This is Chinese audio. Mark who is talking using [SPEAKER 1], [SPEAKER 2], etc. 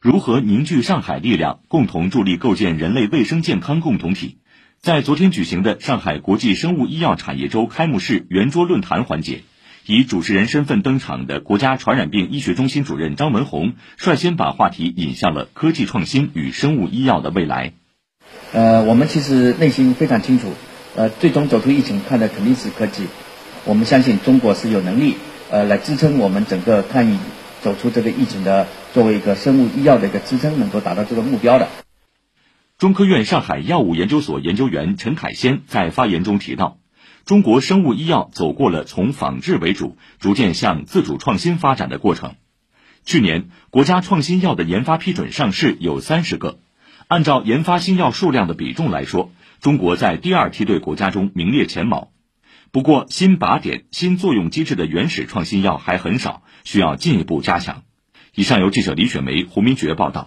[SPEAKER 1] 如何凝聚上海力量，共同助力构建人类卫生健康共同体？在昨天举行的上海国际生物医药产业周开幕式圆桌论坛环节，以主持人身份登场的国家传染病医学中心主任张文宏率先把话题引向了科技创新与生物医药的未来。
[SPEAKER 2] 呃，我们其实内心非常清楚，呃，最终走出疫情，看的肯定是科技。我们相信中国是有能力，呃，来支撑我们整个抗疫走出这个疫情的，作为一个生物医药的一个支撑，能够达到这个目标的。
[SPEAKER 1] 中科院上海药物研究所研究员陈凯先在发言中提到，中国生物医药走过了从仿制为主，逐渐向自主创新发展的过程。去年，国家创新药的研发批准上市有三十个，按照研发新药数量的比重来说，中国在第二梯队国家中名列前茅。不过，新靶点、新作用机制的原始创新药还很少，需要进一步加强。以上由记者李雪梅、胡明珏报道。